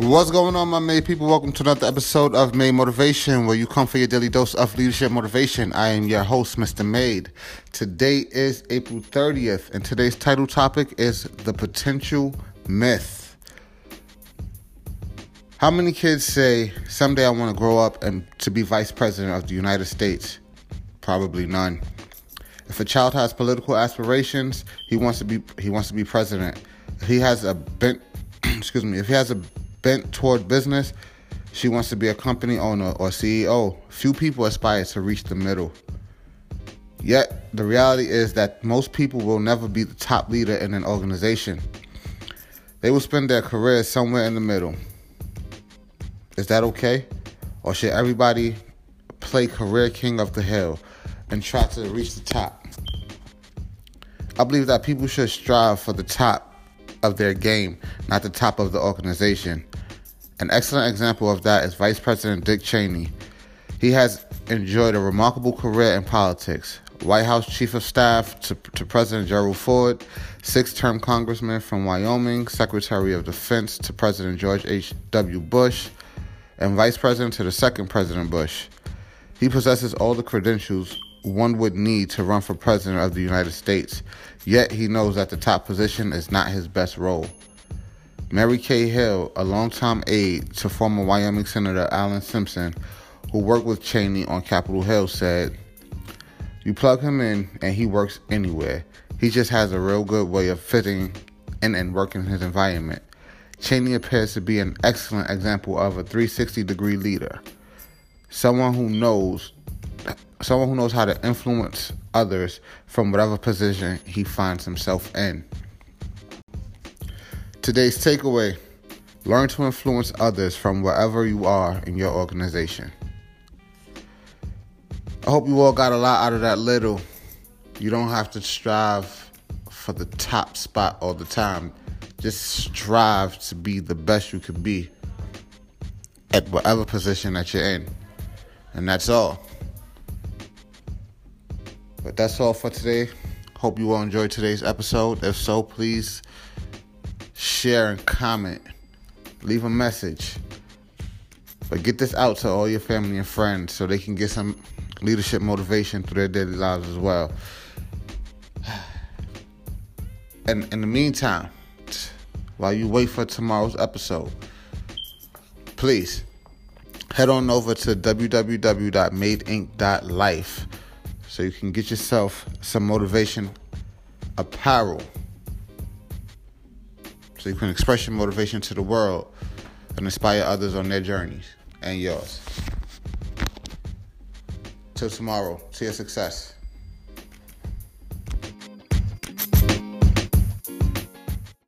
What's going on, my Made people? Welcome to another episode of Made Motivation, where you come for your daily dose of leadership motivation. I am your host, Mr. Made. Today is April 30th, and today's title topic is the potential myth. How many kids say, Someday I want to grow up and to be vice president of the United States? Probably none. If a child has political aspirations, he wants to be he wants to be president. If he has a bent excuse me, if he has a bent toward business, she wants to be a company owner or CEO. Few people aspire to reach the middle. Yet, the reality is that most people will never be the top leader in an organization. They will spend their careers somewhere in the middle. Is that okay? Or should everybody play career king of the hill and try to reach the top? I believe that people should strive for the top of their game, not the top of the organization. An excellent example of that is Vice President Dick Cheney. He has enjoyed a remarkable career in politics. White House Chief of Staff to, to President Gerald Ford, six term congressman from Wyoming, Secretary of Defense to President George H.W. Bush, and Vice President to the second President Bush. He possesses all the credentials one would need to run for President of the United States, yet he knows that the top position is not his best role. Mary Kay Hill, a longtime aide to former Wyoming Senator Alan Simpson, who worked with Cheney on Capitol Hill, said, You plug him in and he works anywhere. He just has a real good way of fitting in and working his environment. Cheney appears to be an excellent example of a 360 degree leader. Someone who knows someone who knows how to influence others from whatever position he finds himself in. Today's takeaway learn to influence others from wherever you are in your organization. I hope you all got a lot out of that little. You don't have to strive for the top spot all the time. Just strive to be the best you can be at whatever position that you're in. And that's all. That's all for today. Hope you all enjoyed today's episode. If so, please share and comment. Leave a message. But get this out to all your family and friends so they can get some leadership motivation through their daily lives as well. And in the meantime, while you wait for tomorrow's episode, please head on over to www.madeinc.life so you can get yourself some motivation apparel so you can express your motivation to the world and inspire others on their journeys and yours. Till tomorrow, to your success.